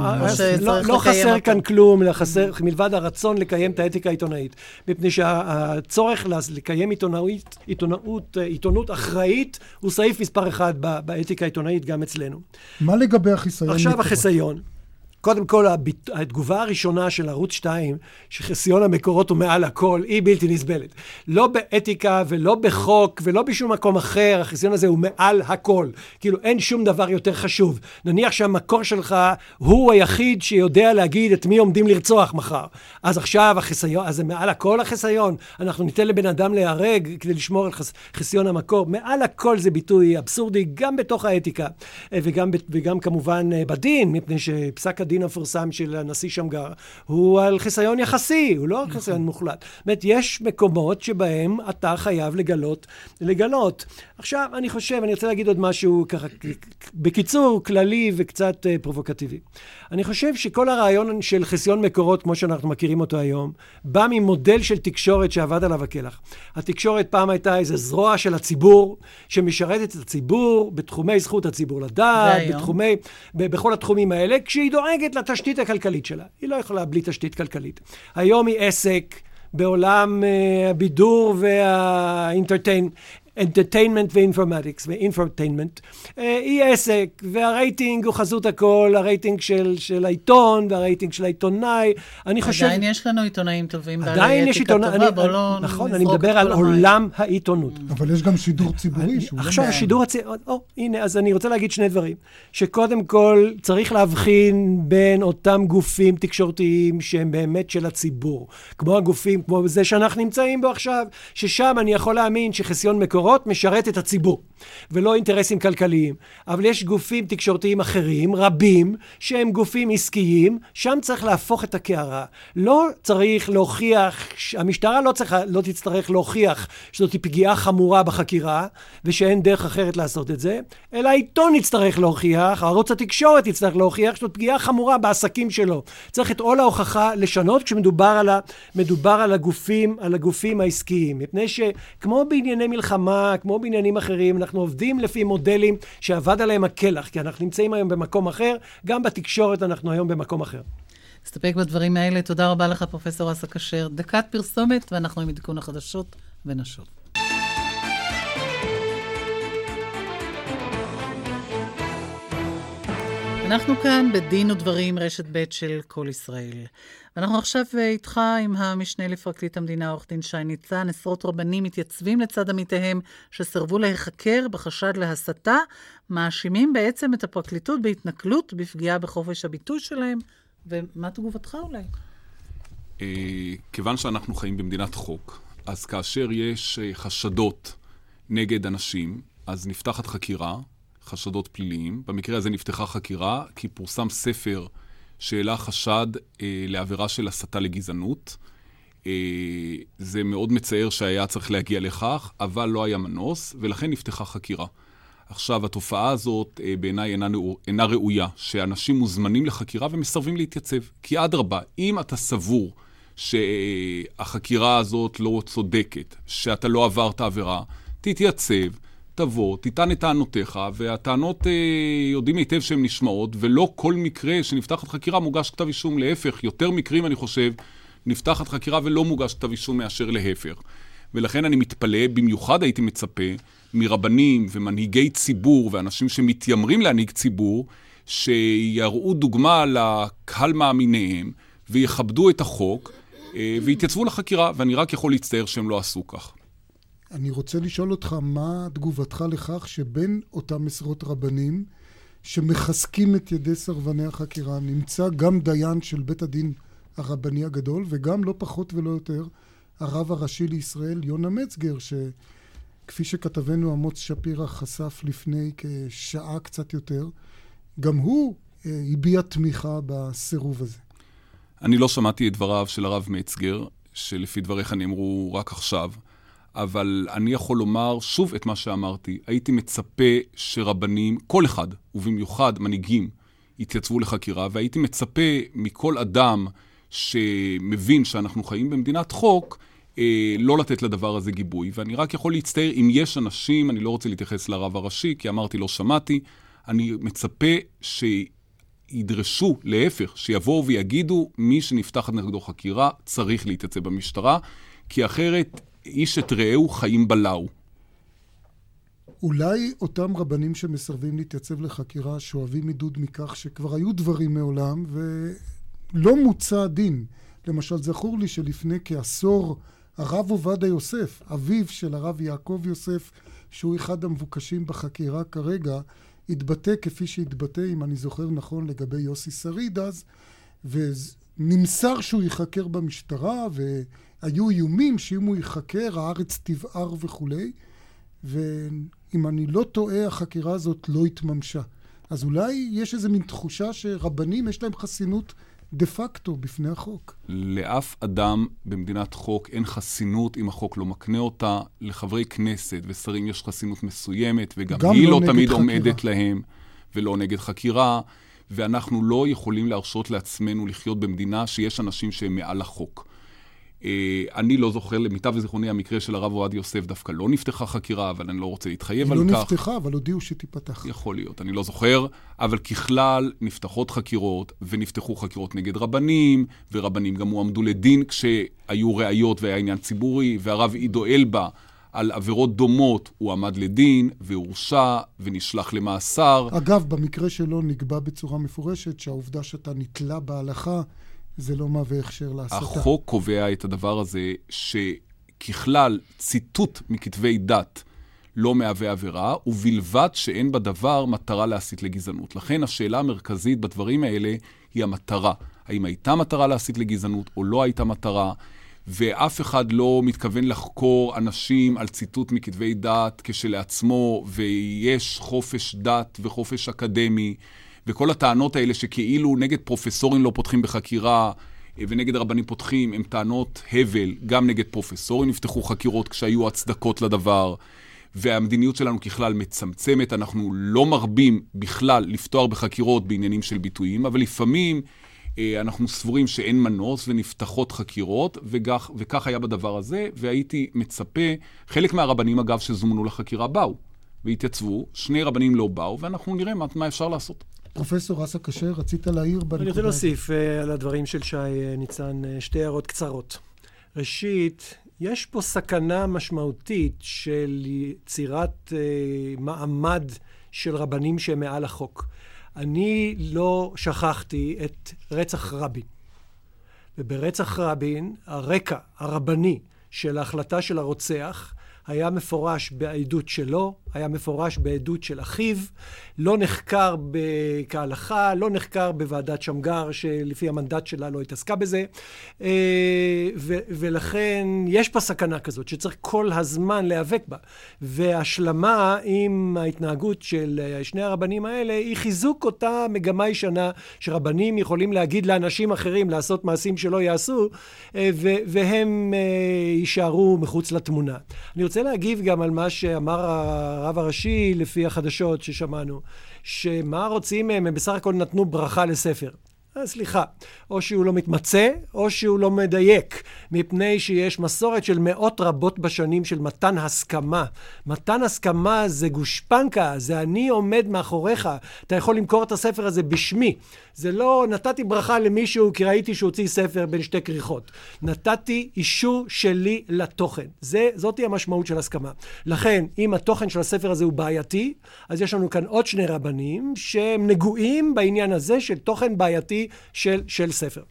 Speaker 5: לא, לא חסר אותו. כאן כלום, חסר, מלבד הרצון לקיים את האתיקה העיתונאית. מפני שהצורך לקיים עיתונאות, עיתונאות, עיתונות אחראית הוא סעיף מספר אחד באתיקה העיתונאית גם אצלנו.
Speaker 3: מה לגבי החיסיון?
Speaker 5: עכשיו החיסיון. קודם כל, התגובה הראשונה של ערוץ 2, שחסיון המקורות הוא מעל הכל, היא בלתי נסבלת. לא באתיקה ולא בחוק ולא בשום מקום אחר, החסיון הזה הוא מעל הכל. כאילו, אין שום דבר יותר חשוב. נניח שהמקור שלך הוא היחיד שיודע להגיד את מי עומדים לרצוח מחר. אז עכשיו החיסיון, אז זה מעל הכל החיסיון. אנחנו ניתן לבן אדם להיהרג כדי לשמור על חס, חיסיון המקור. מעל הכל זה ביטוי אבסורדי, גם בתוך האתיקה, אה, וגם, וגם כמובן אה, בדין, מפני שפסק הדין המפורסם של הנשיא שמגר הוא על חיסיון יחסי, הוא לא על חיסיון מוחלט. זאת אומרת, יש מקומות שבהם אתה חייב לגלות, לגלות. עכשיו, אני חושב, אני רוצה להגיד עוד משהו ככה, בקיצור, כללי וקצת uh, פרובוקטיבי. אני חושב שכל הרעיון של חיסיון מקורות, כמו שאנחנו מכירים אותו היום, בא ממודל של תקשורת שעבד עליו הקלח. התקשורת פעם הייתה איזה זרוע של הציבור, שמשרתת את הציבור בתחומי זכות הציבור לדעת, בתחומי, בכל התחומים האלה, כשהיא דואגת לתשתית הכלכלית שלה. היא לא יכולה בלי תשתית כלכלית. היום היא עסק. בעולם אה, הבידור וה entertain, entertainment ו informatics ו infotainment, היא עסק, והרייטינג הוא חזות הכל, הרייטינג של, של העיתון והרייטינג של העיתונאי. אני חושב...
Speaker 2: עדיין יש לנו עיתונאים טובים, עדיין יש עיתונאים,
Speaker 5: טובה, בואו לא נכון, אני מדבר על עולם העיתונות.
Speaker 3: אבל יש גם שידור ציבורי
Speaker 5: שהוא... עכשיו, השידור הציבורי, או, הנה, אז אני רוצה להגיד שני דברים. שקודם כל, צריך להבחין בין אותם גופים תקשורתיים שהם באמת של הציבור. כמו הגופים, כמו זה שאנחנו נמצאים בו עכשיו, ששם אני יכול להאמין שחסיון מקורות מקורות משרת את הציבור, ולא אינטרסים כלכליים. אבל יש גופים תקשורתיים אחרים, רבים, שהם גופים עסקיים, שם צריך להפוך את הקערה. לא צריך להוכיח, המשטרה לא, צריכה, לא תצטרך להוכיח שזאת פגיעה חמורה בחקירה, ושאין דרך אחרת לעשות את זה, אלא העיתון יצטרך להוכיח, ערוץ התקשורת יצטרך להוכיח שזאת פגיעה חמורה בעסקים שלו. צריך את עול ההוכחה לשנות כשמדובר על, ה, על הגופים, על הגופים העסקיים. מפני שכמו בענייני מלחמה, כמו בעניינים אחרים, אנחנו עובדים לפי מודלים שאבד עליהם הקלח, כי אנחנו נמצאים היום במקום אחר, גם בתקשורת אנחנו היום במקום אחר.
Speaker 2: נסתפק בדברים האלה. תודה רבה לך, פרופ' אסא כשר. דקת פרסומת, ואנחנו עם עדכון החדשות ונשוב. אנחנו כאן בדין ודברים, רשת ב' של כל ישראל. ואנחנו עכשיו אה, איתך עם המשנה לפרקליט המדינה, עורך דין שי ניצן. עשרות רבנים מתייצבים לצד עמיתיהם שסרבו להיחקר בחשד להסתה, מאשימים בעצם את הפרקליטות בהתנכלות, בפגיעה בחופש הביטוי שלהם. ומה תגובתך אולי?
Speaker 4: אה, כיוון שאנחנו חיים במדינת חוק, אז כאשר יש אה, חשדות נגד אנשים, אז נפתחת חקירה, חשדות פליליים. במקרה הזה נפתחה חקירה, כי פורסם ספר שהעלה חשד אה, לעבירה של הסתה לגזענות. אה, זה מאוד מצער שהיה צריך להגיע לכך, אבל לא היה מנוס, ולכן נפתחה חקירה. עכשיו, התופעה הזאת אה, בעיניי אינה, אינה ראויה, שאנשים מוזמנים לחקירה ומסרבים להתייצב. כי אדרבה, אם אתה סבור שהחקירה הזאת לא צודקת, שאתה לא עברת עבירה, תתייצב. תבוא, תטען את טענותיך, והטענות אה, יודעים היטב שהן נשמעות, ולא כל מקרה שנפתחת חקירה מוגש כתב אישום. להפך, יותר מקרים, אני חושב, נפתחת חקירה ולא מוגש כתב אישום מאשר להפך. ולכן אני מתפלא, במיוחד הייתי מצפה מרבנים ומנהיגי ציבור ואנשים שמתיימרים להנהיג ציבור, שיראו דוגמה לקהל מאמיניהם ויכבדו את החוק אה, ויתייצבו לחקירה, ואני רק יכול להצטער שהם לא עשו כך.
Speaker 3: אני רוצה לשאול אותך, מה תגובתך לכך שבין אותם עשרות רבנים שמחזקים את ידי סרבני החקירה נמצא גם דיין של בית הדין הרבני הגדול וגם לא פחות ולא יותר הרב הראשי לישראל יונה מצגר שכפי שכתבנו אמוץ שפירא חשף לפני כשעה קצת יותר גם הוא אה, הביע תמיכה בסירוב הזה.
Speaker 4: אני לא שמעתי את דבריו של הרב מצגר שלפי דבריך נאמרו רק עכשיו. אבל אני יכול לומר שוב את מה שאמרתי. הייתי מצפה שרבנים, כל אחד, ובמיוחד מנהיגים, יתייצבו לחקירה, והייתי מצפה מכל אדם שמבין שאנחנו חיים במדינת חוק, אה, לא לתת לדבר הזה גיבוי. ואני רק יכול להצטער אם יש אנשים, אני לא רוצה להתייחס לרב הראשי, כי אמרתי לא שמעתי, אני מצפה שידרשו, להפך, שיבואו ויגידו, מי שנפתחת נגדו חקירה צריך להתייצב במשטרה, כי אחרת איש את רעהו חיים בלאו.
Speaker 3: אולי אותם רבנים שמסרבים להתייצב לחקירה שואבים עידוד מכך שכבר היו דברים מעולם ולא מוצע דין. למשל, זכור לי שלפני כעשור הרב עובדיה יוסף, אביו של הרב יעקב יוסף, שהוא אחד המבוקשים בחקירה כרגע, התבטא כפי שהתבטא, אם אני זוכר נכון, לגבי יוסי שריד אז, ונמסר שהוא ייחקר במשטרה, והיו איומים שאם הוא ייחקר הארץ תבער וכולי, ואם אני לא טועה, החקירה הזאת לא התממשה. אז אולי יש איזו מין תחושה שרבנים יש להם חסינות דה פקטו בפני החוק.
Speaker 4: לאף אדם במדינת חוק אין חסינות אם החוק לא מקנה אותה. לחברי כנסת ושרים יש חסינות מסוימת, וגם היא לא, לא תמיד חקירה. עומדת להם, ולא נגד חקירה, ואנחנו לא יכולים להרשות לעצמנו לחיות במדינה שיש אנשים שהם מעל החוק. אה, אני לא זוכר, למיטב זיכרוני, המקרה של הרב אוהד יוסף דווקא לא נפתחה חקירה, אבל אני לא רוצה להתחייב על
Speaker 3: לא
Speaker 4: כך.
Speaker 3: היא לא נפתחה, אבל הודיעו שתיפתח.
Speaker 4: יכול להיות, אני לא זוכר, אבל ככלל נפתחות חקירות, ונפתחו חקירות נגד רבנים, ורבנים גם הועמדו לדין כשהיו ראיות והיה עניין ציבורי, והרב עידו אלבה, על עבירות דומות, הוא עמד לדין, והורשע, ונשלח למאסר.
Speaker 3: אגב, במקרה שלו נקבע בצורה מפורשת שהעובדה שאתה נתלה בהלכה זה לא מהווה הכשר להסתה.
Speaker 4: החוק קובע את הדבר הזה, שככלל ציטוט מכתבי דת לא מהווה עבירה, ובלבד שאין בדבר מטרה להסית לגזענות. לכן השאלה המרכזית בדברים האלה היא המטרה. האם הייתה מטרה להסית לגזענות או לא הייתה מטרה, ואף אחד לא מתכוון לחקור אנשים על ציטוט מכתבי דת כשלעצמו, ויש חופש דת וחופש אקדמי. וכל הטענות האלה שכאילו נגד פרופסורים לא פותחים בחקירה אה, ונגד רבנים פותחים, הן טענות הבל, גם נגד פרופסורים נפתחו חקירות כשהיו הצדקות לדבר. והמדיניות שלנו ככלל מצמצמת, אנחנו לא מרבים בכלל לפתוח בחקירות בעניינים של ביטויים, אבל לפעמים אה, אנחנו סבורים שאין מנוס ונפתחות חקירות, וכך, וכך היה בדבר הזה, והייתי מצפה, חלק מהרבנים אגב שזומנו לחקירה באו והתייצבו, שני רבנים לא באו, ואנחנו נראה מה, מה אפשר לעשות.
Speaker 3: פרופסור אסא כשר, רצית להעיר בנקודה?
Speaker 5: אני רוצה להוסיף uh, על הדברים של שי uh, ניצן uh, שתי הערות קצרות. ראשית, יש פה סכנה משמעותית של יצירת מעמד של רבנים שהם מעל החוק. אני לא שכחתי את רצח רבין. וברצח רבין, הרקע הרבני של ההחלטה של הרוצח היה מפורש בעדות שלו, היה מפורש בעדות של אחיו, לא נחקר כהלכה, לא נחקר בוועדת שמגר, שלפי המנדט שלה לא התעסקה בזה. אה, ו- ולכן יש פה סכנה כזאת, שצריך כל הזמן להיאבק בה. והשלמה עם ההתנהגות של שני הרבנים האלה, היא חיזוק אותה מגמה ישנה, שרבנים יכולים להגיד לאנשים אחרים לעשות מעשים שלא יעשו, אה, ו- והם אה, יישארו מחוץ לתמונה. אני רוצה להגיב גם על מה שאמר הרב הראשי, לפי החדשות ששמענו, שמה רוצים מהם? הם בסך הכל נתנו ברכה לספר. אה, סליחה, או שהוא לא מתמצא, או שהוא לא מדייק, מפני שיש מסורת של מאות רבות בשנים של מתן הסכמה. מתן הסכמה זה גושפנקה, זה אני עומד מאחוריך, אתה יכול למכור את הספר הזה בשמי. זה לא נתתי ברכה למישהו כי ראיתי שהוא הוציא ספר בין שתי כריכות. נתתי אישור שלי לתוכן. זה, זאתי המשמעות של הסכמה. לכן, אם התוכן של הספר הזה הוא בעייתי, אז יש לנו כאן עוד שני רבנים שהם נגועים בעניין הזה של תוכן בעייתי של, של ספר.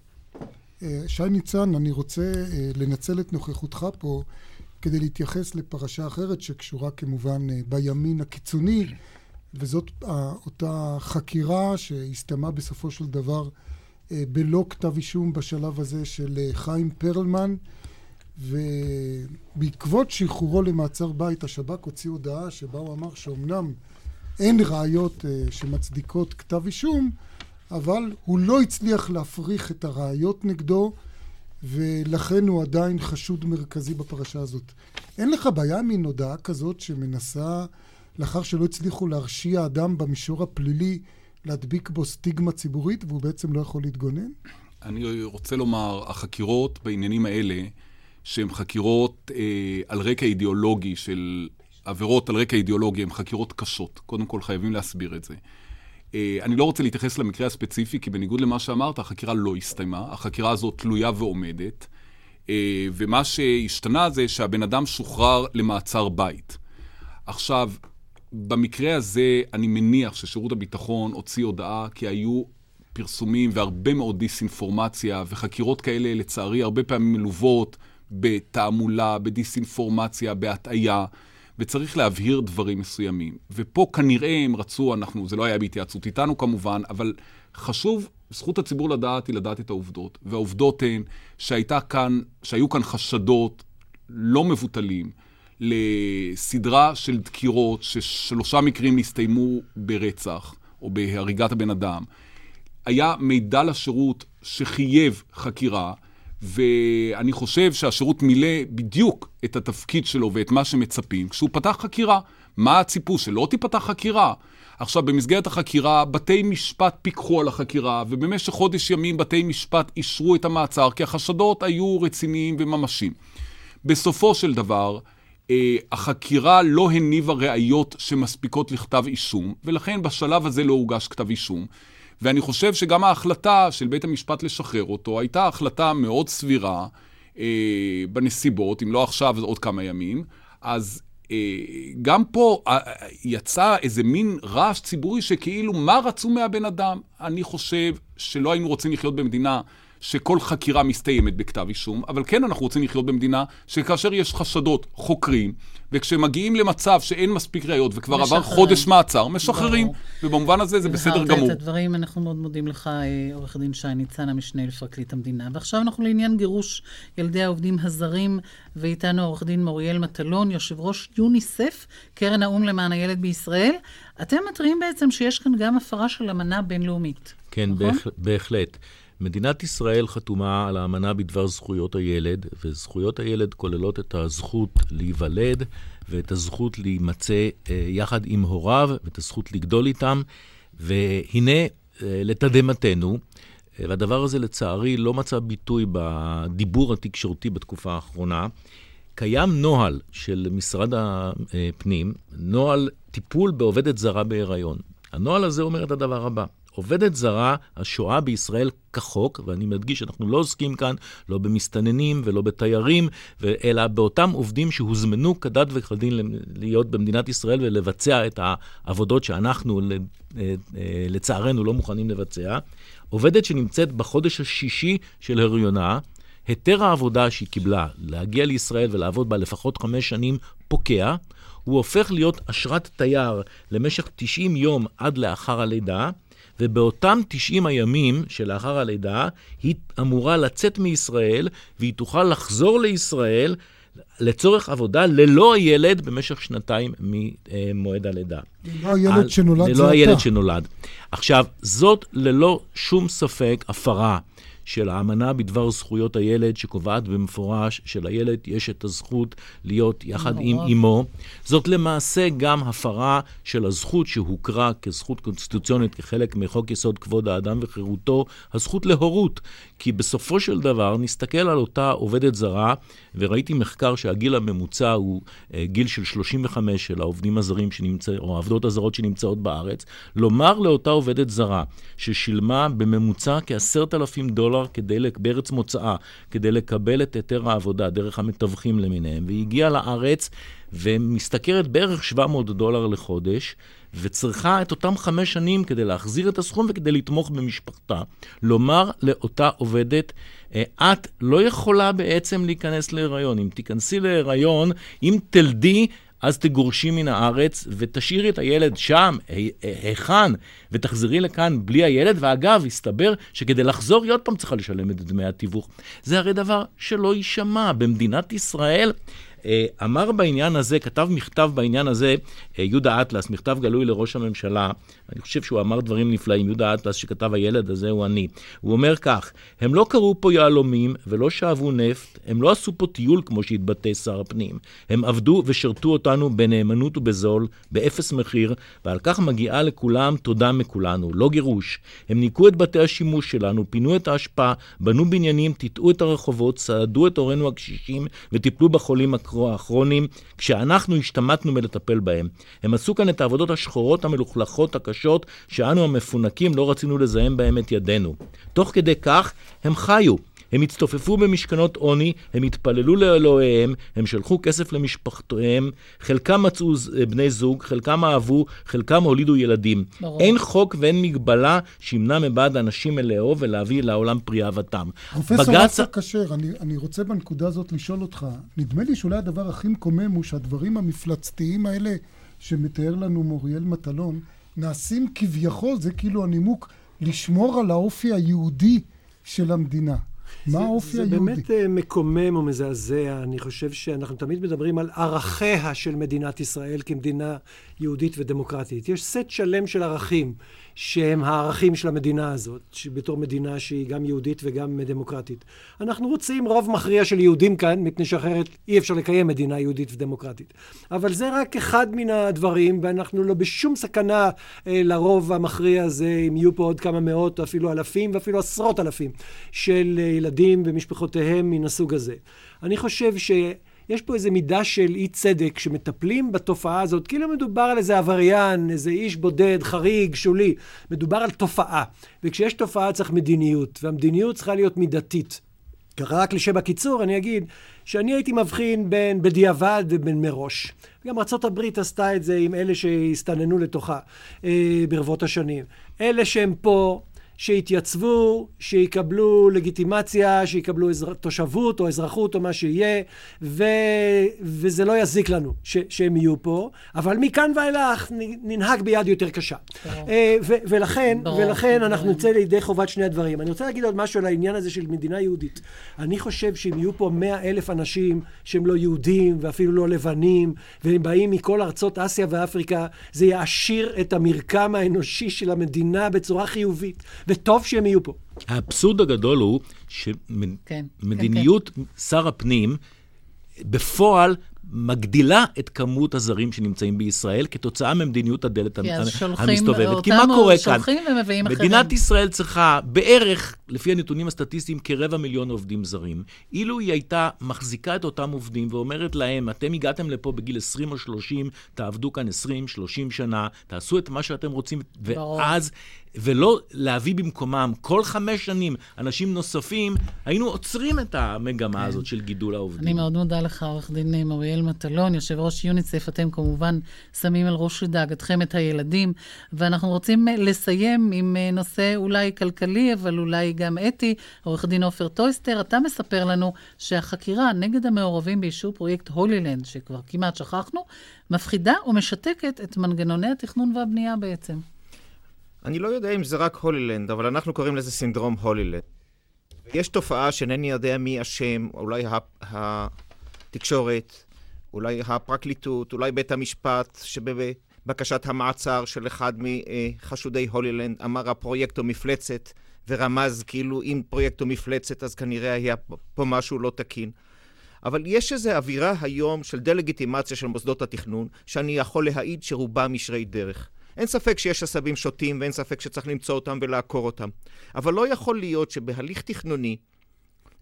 Speaker 3: אה, שי ניצן, אני רוצה אה, לנצל את נוכחותך פה כדי להתייחס לפרשה אחרת שקשורה כמובן אה, בימין הקיצוני, וזאת אותה חקירה שהסתיימה בסופו של דבר בלא כתב אישום בשלב הזה של חיים פרלמן, ובעקבות שחרורו למעצר בית, השב"כ הוציא הודעה שבה הוא אמר שאומנם אין ראיות שמצדיקות כתב אישום, אבל הוא לא הצליח להפריך את הראיות נגדו, ולכן הוא עדיין חשוד מרכזי בפרשה הזאת. אין לך בעיה מן הודעה כזאת שמנסה, לאחר שלא הצליחו להרשיע אדם במישור הפלילי, להדביק בו סטיגמה ציבורית, והוא בעצם לא יכול להתגונן?
Speaker 4: אני רוצה לומר, החקירות בעניינים האלה, שהן חקירות אה, על רקע אידיאולוגי של עבירות על רקע אידיאולוגי, הן חקירות קשות. קודם כל, חייבים להסביר את זה. אה, אני לא רוצה להתייחס למקרה הספציפי, כי בניגוד למה שאמרת, החקירה לא הסתיימה. החקירה הזאת תלויה ועומדת. אה, ומה שהשתנה זה שהבן אדם שוחרר למעצר בית. עכשיו, במקרה הזה, אני מניח ששירות הביטחון הוציא הודעה כי היו פרסומים והרבה מאוד דיסאינפורמציה, וחקירות כאלה, לצערי, הרבה פעמים מלוות בתעמולה, בדיסאינפורמציה, בהטעיה, וצריך להבהיר דברים מסוימים. ופה כנראה הם רצו, אנחנו, זה לא היה בהתייעצות איתנו כמובן, אבל חשוב, זכות הציבור לדעת היא לדעת את העובדות. והעובדות הן שהייתה כאן, שהיו כאן חשדות לא מבוטלים לסדרה של דקירות, ששלושה מקרים הסתיימו ברצח או בהריגת הבן אדם. היה מידע לשירות שחייב חקירה, ואני חושב שהשירות מילא בדיוק את התפקיד שלו ואת מה שמצפים כשהוא פתח חקירה. מה הציפו? שלא תיפתח חקירה. עכשיו, במסגרת החקירה, בתי משפט פיקחו על החקירה, ובמשך חודש ימים בתי משפט אישרו את המעצר, כי החשדות היו רציניים וממשיים. בסופו של דבר, אה, החקירה לא הניבה ראיות שמספיקות לכתב אישום, ולכן בשלב הזה לא הוגש כתב אישום. ואני חושב שגם ההחלטה של בית המשפט לשחרר אותו הייתה החלטה מאוד סבירה אה, בנסיבות, אם לא עכשיו, אז עוד כמה ימים. אז אה, גם פה אה, יצא איזה מין רעש ציבורי שכאילו, מה רצו מהבן אדם? אני חושב שלא היינו רוצים לחיות במדינה שכל חקירה מסתיימת בכתב אישום, אבל כן אנחנו רוצים לחיות במדינה שכאשר יש חשדות, חוקרים, וכשמגיעים למצב שאין מספיק ראיות וכבר משחררים. עבר חודש מעצר, משחררים, ברור. ובמובן הזה זה בסדר גמור.
Speaker 2: את הדברים, אנחנו מאוד מודים לך, אה, עורך דין שי ניצן, המשנה לפרקליט המדינה. ועכשיו אנחנו לעניין גירוש ילדי העובדים הזרים, ואיתנו עורך דין מוריאל מטלון, יושב ראש יוניסף, קרן האו"ם למען הילד בישראל. אתם מתריעים בעצם שיש כאן גם הפרה של אמנה בינלאומית.
Speaker 6: כן, נכון? בהחלט. מדינת ישראל חתומה על האמנה בדבר זכויות הילד, וזכויות הילד כוללות את הזכות להיוולד ואת הזכות להימצא אה, יחד עם הוריו ואת הזכות לגדול איתם. והנה, אה, לתדהמתנו, אה, והדבר הזה לצערי לא מצא ביטוי בדיבור התקשורתי בתקופה האחרונה, קיים נוהל של משרד הפנים, נוהל טיפול בעובדת זרה בהיריון. הנוהל הזה אומר את הדבר הבא: עובדת זרה השוהה בישראל כחוק, ואני מדגיש, אנחנו לא עוסקים כאן לא במסתננים ולא בתיירים, אלא באותם עובדים שהוזמנו כדת וכדין להיות במדינת ישראל ולבצע את העבודות שאנחנו, אה, אה, לצערנו, לא מוכנים לבצע. עובדת שנמצאת בחודש השישי של הריונה, היתר העבודה שהיא קיבלה להגיע לישראל ולעבוד בה לפחות חמש שנים פוקע, הוא הופך להיות אשרת תייר למשך 90 יום עד לאחר הלידה, ובאותם 90 הימים שלאחר הלידה, היא אמורה לצאת מישראל, והיא תוכל לחזור לישראל לצורך עבודה ללא הילד במשך שנתיים ממועד הלידה.
Speaker 3: ללא הילד שנולד
Speaker 6: זה אתה. ללא הילד שנולד. עכשיו, זאת ללא שום ספק הפרה של האמנה בדבר זכויות הילד, שקובעת במפורש שלילד יש את הזכות להיות יחד עם אמו. זאת למעשה גם הפרה של הזכות שהוכרה כזכות קונסטיטוציונית, כחלק מחוק יסוד כבוד האדם וחירותו, הזכות להורות. כי בסופו של דבר, נסתכל על אותה עובדת זרה, וראיתי מחקר שהגיל הממוצע הוא uh, גיל של 35 של העובדים הזרים שנמצא, או העבדות הזרות שנמצאות בארץ, לומר לאותה עובדת זרה, ששילמה בממוצע כ-10,000 דולר דולר כדי, בארץ מוצאה, כדי לקבל את היתר העבודה דרך המתווכים למיניהם, והיא הגיעה לארץ ומשתכרת בערך 700 דולר לחודש, וצריכה את אותם חמש שנים כדי להחזיר את הסכום וכדי לתמוך במשפחתה. לומר לאותה עובדת, אה, את לא יכולה בעצם להיכנס להיריון. אם תיכנסי להיריון, אם תלדי, אז תגורשי מן הארץ ותשאירי את הילד שם, היכן, ותחזרי לכאן בלי הילד. ואגב, הסתבר שכדי לחזור היא עוד פעם צריכה לשלם את דמי התיווך. זה הרי דבר שלא יישמע. במדינת ישראל אה, אמר בעניין הזה, כתב מכתב בעניין הזה, אה, יהודה אטלס, מכתב גלוי לראש הממשלה, אני חושב שהוא אמר דברים נפלאים, יהודה אטלס שכתב הילד הזה הוא אני. הוא אומר כך, הם לא קראו פה יהלומים ולא שאבו נפט, הם לא עשו פה טיול כמו שהתבטא שר הפנים. הם עבדו ושרתו אותנו בנאמנות ובזול, באפס מחיר, ועל כך מגיעה לכולם תודה מכולנו, לא גירוש. הם ניקו את בתי השימוש שלנו, פינו את האשפה, בנו בניינים, טיטאו את הרחובות, צעדו את הורינו הקשישים וטיפלו בחולים הכרוניים, כשאנחנו השתמטנו מלטפל בהם. הם עשו כאן את העבודות השחורות המלוכלכות הקשות, שאנו המפונקים לא רצינו לזהם בהם את ידינו. תוך כדי כך הם חיו. הם הצטופפו במשכנות עוני, הם התפללו לאלוהיהם, הם שלחו כסף למשפחותיהם, חלקם מצאו בני זוג, חלקם אהבו, חלקם הולידו ילדים. ברור. אין חוק ואין מגבלה שימנע מבעד אנשים מלאהוב ולהביא לעולם פרי אהבתם.
Speaker 3: פרופסור בגץ... כשר, אני, אני רוצה בנקודה הזאת לשאול אותך, נדמה לי שאולי הדבר הכי מקומם הוא שהדברים המפלצתיים האלה שמתאר לנו מוריאל מטלון, נעשים כביכול, זה כאילו הנימוק, לשמור על האופי היהודי של המדינה. מה האופי היהודי?
Speaker 5: זה באמת אה, מקומם ומזעזע. אני חושב שאנחנו תמיד מדברים על ערכיה של מדינת ישראל כמדינה יהודית ודמוקרטית. יש סט שלם של ערכים שהם הערכים של המדינה הזאת, בתור מדינה שהיא גם יהודית וגם דמוקרטית. אנחנו רוצים רוב מכריע של יהודים כאן, מפני שאחרת אי אפשר לקיים מדינה יהודית ודמוקרטית. אבל זה רק אחד מן הדברים, ואנחנו לא בשום סכנה אה, לרוב המכריע הזה, אם יהיו פה עוד כמה מאות, או אפילו אלפים, ואפילו עשרות אלפים של אה, ילדים ומשפחותיהם מן הסוג הזה. אני חושב ש... יש פה איזו מידה של אי צדק שמטפלים בתופעה הזאת, כאילו מדובר על איזה עבריין, איזה איש בודד, חריג, שולי. מדובר על תופעה. וכשיש תופעה צריך מדיניות, והמדיניות צריכה להיות מידתית. רק לשם הקיצור, אני אגיד שאני הייתי מבחין בין בדיעבד ובין מראש. גם ארה"ב עשתה את זה עם אלה שהסתננו לתוכה אה, ברבות השנים. אלה שהם פה, שיתייצבו, שיקבלו לגיטימציה, שיקבלו אזר... תושבות או אזרחות או מה שיהיה, ו... וזה לא יזיק לנו ש... שהם יהיו פה, אבל מכאן ואילך ננהג ביד יותר קשה. אה, ו... ולכן, ברור, ולכן ברור. אנחנו נצא לידי חובת שני הדברים. אני רוצה להגיד עוד משהו על העניין הזה של מדינה יהודית. אני חושב שאם יהיו פה מאה אלף אנשים שהם לא יהודים ואפילו לא לבנים, והם באים מכל ארצות אסיה ואפריקה, זה יעשיר את המרקם האנושי של המדינה בצורה חיובית. וטוב שהם יהיו פה.
Speaker 6: האבסורד הגדול הוא שמדיניות כן, כן, כן. שר הפנים בפועל מגדילה את כמות הזרים שנמצאים בישראל כתוצאה ממדיניות הדלת המסתובבת. כי מה קורה כאן? מדינת אחרים. ישראל צריכה בערך, לפי הנתונים הסטטיסטיים, כרבע מיליון עובדים זרים. אילו היא הייתה מחזיקה את אותם עובדים ואומרת להם, אתם הגעתם לפה בגיל 20 או 30, תעבדו כאן 20, 30 שנה, תעשו את מה שאתם רוצים, ואז ולא להביא במקומם כל חמש שנים אנשים נוספים, היינו עוצרים את המגמה כן. הזאת של גידול העובדים.
Speaker 2: אני מאוד מודה לך, עורך דין מוריאל מטלון, יושב ראש יוניצף. אתם כמובן שמים על ראש דאגתכם את הילדים, ואנחנו רוצים לסיים עם נושא אולי כלכלי, אבל אולי גם אתי. עורך דין עופר טויסטר, אתה מספר לנו שהחקירה נגד המעורבים באישור פרויקט הולילנד, שכבר כמעט שכחנו, מפחידה ומשתקת את מנגנוני התכנון והבנייה בעצם.
Speaker 7: אני לא יודע אם זה רק הולילנד, אבל אנחנו קוראים לזה סינדרום הולילנד. יש תופעה שאינני יודע מי אשם, אולי התקשורת, אולי הפרקליטות, אולי בית המשפט, שבבקשת המעצר של אחד מחשודי הולילנד אמר הפרויקט הוא מפלצת, ורמז כאילו אם פרויקט הוא מפלצת אז כנראה היה פה משהו לא תקין. אבל יש איזו אווירה היום של דה-לגיטימציה של מוסדות התכנון, שאני יכול להעיד שרובם ישרי דרך. אין ספק שיש עשבים שוטים ואין ספק שצריך למצוא אותם ולעקור אותם. אבל לא יכול להיות שבהליך תכנוני,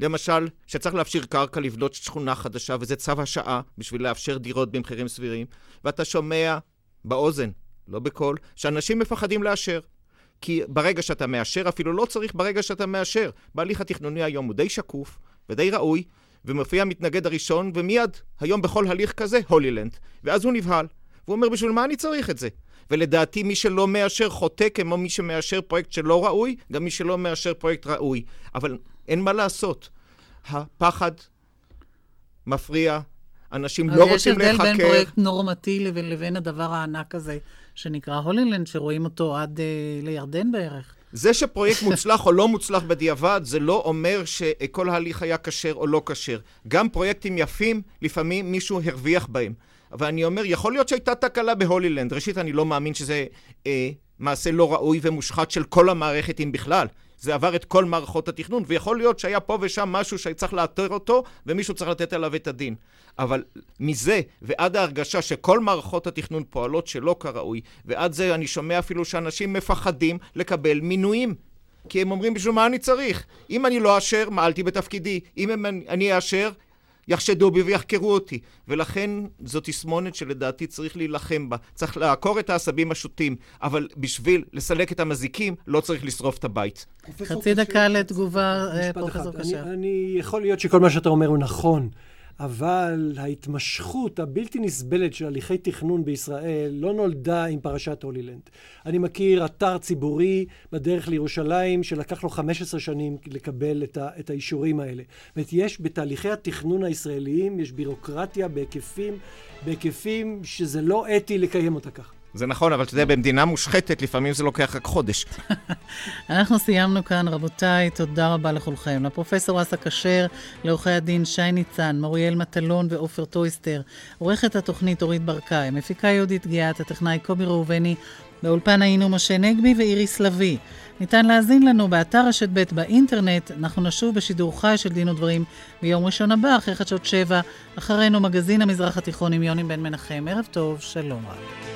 Speaker 7: למשל, שצריך להפשיר קרקע לבנות שכונה חדשה, וזה צו השעה בשביל לאפשר דירות במחירים סבירים, ואתה שומע באוזן, לא בקול, שאנשים מפחדים לאשר. כי ברגע שאתה מאשר, אפילו לא צריך ברגע שאתה מאשר. בהליך התכנוני היום הוא די שקוף ודי ראוי, ומופיע המתנגד הראשון, ומיד, היום בכל הליך כזה, הולילנד. ואז הוא נבהל. והוא אומר, בשביל מה אני צריך את זה? ולדעתי מי שלא מאשר חוטא כמו מי שמאשר פרויקט שלא ראוי, גם מי שלא מאשר פרויקט ראוי. אבל אין מה לעשות. הפחד מפריע, אנשים לא רוצים להיחקר.
Speaker 2: יש הבדל בין פרויקט נורמטיבי לבין, לבין הדבר הענק הזה שנקרא הולילנד, שרואים אותו עד אה, לירדן בערך.
Speaker 7: זה שפרויקט מוצלח או לא מוצלח בדיעבד, זה לא אומר שכל ההליך היה כשר או לא כשר. גם פרויקטים יפים, לפעמים מישהו הרוויח בהם. ואני אומר, יכול להיות שהייתה תקלה בהולילנד. ראשית, אני לא מאמין שזה אה, מעשה לא ראוי ומושחת של כל המערכת, אם בכלל. זה עבר את כל מערכות התכנון, ויכול להיות שהיה פה ושם משהו שצריך לאתר אותו, ומישהו צריך לתת עליו את הדין. אבל מזה ועד ההרגשה שכל מערכות התכנון פועלות שלא כראוי, ועד זה אני שומע אפילו שאנשים מפחדים לקבל מינויים. כי הם אומרים, בשביל מה אני צריך? אם אני לא אאשר, מעלתי בתפקידי. אם אני אאשר, יחשדו בי ויחקרו אותי. ולכן זו תסמונת שלדעתי צריך להילחם בה. צריך לעקור את העשבים השוטים, אבל בשביל לסלק את המזיקים, לא צריך לשרוף את הבית.
Speaker 2: חצי דקה לתגובה, פרופסור קשר.
Speaker 5: אני, אני, יכול להיות שכל מה שאתה אומר הוא נכון. אבל ההתמשכות הבלתי נסבלת של הליכי תכנון בישראל לא נולדה עם פרשת הולילנד. אני מכיר אתר ציבורי בדרך לירושלים שלקח לו 15 שנים לקבל את, ה, את האישורים האלה. זאת אומרת, יש בתהליכי התכנון הישראליים, יש בירוקרטיה בהיקפים, בהיקפים שזה לא אתי לקיים אותה ככה.
Speaker 7: זה נכון, אבל אתה יודע, במדינה מושחתת לפעמים זה לוקח רק חודש.
Speaker 2: אנחנו סיימנו כאן, רבותיי, תודה רבה לכולכם. לפרופסור אסא כשר, לעורכי הדין שי ניצן, מוריאל מטלון ועופר טויסטר, עורכת התוכנית אורית ברקאי, מפיקה יהודית גיאת, הטכנאי קובי ראובני, באולפן היינו משה נגבי ואיריס לביא. ניתן להאזין לנו באתר רשת ב' באינטרנט. אנחנו נשוב בשידור חי של דין ודברים ביום ראשון הבא, אחרי חדשות שבע. אחרינו מגזין המזרח התיכון עם יוני בן מנחם. ערב טוב, שלום רב.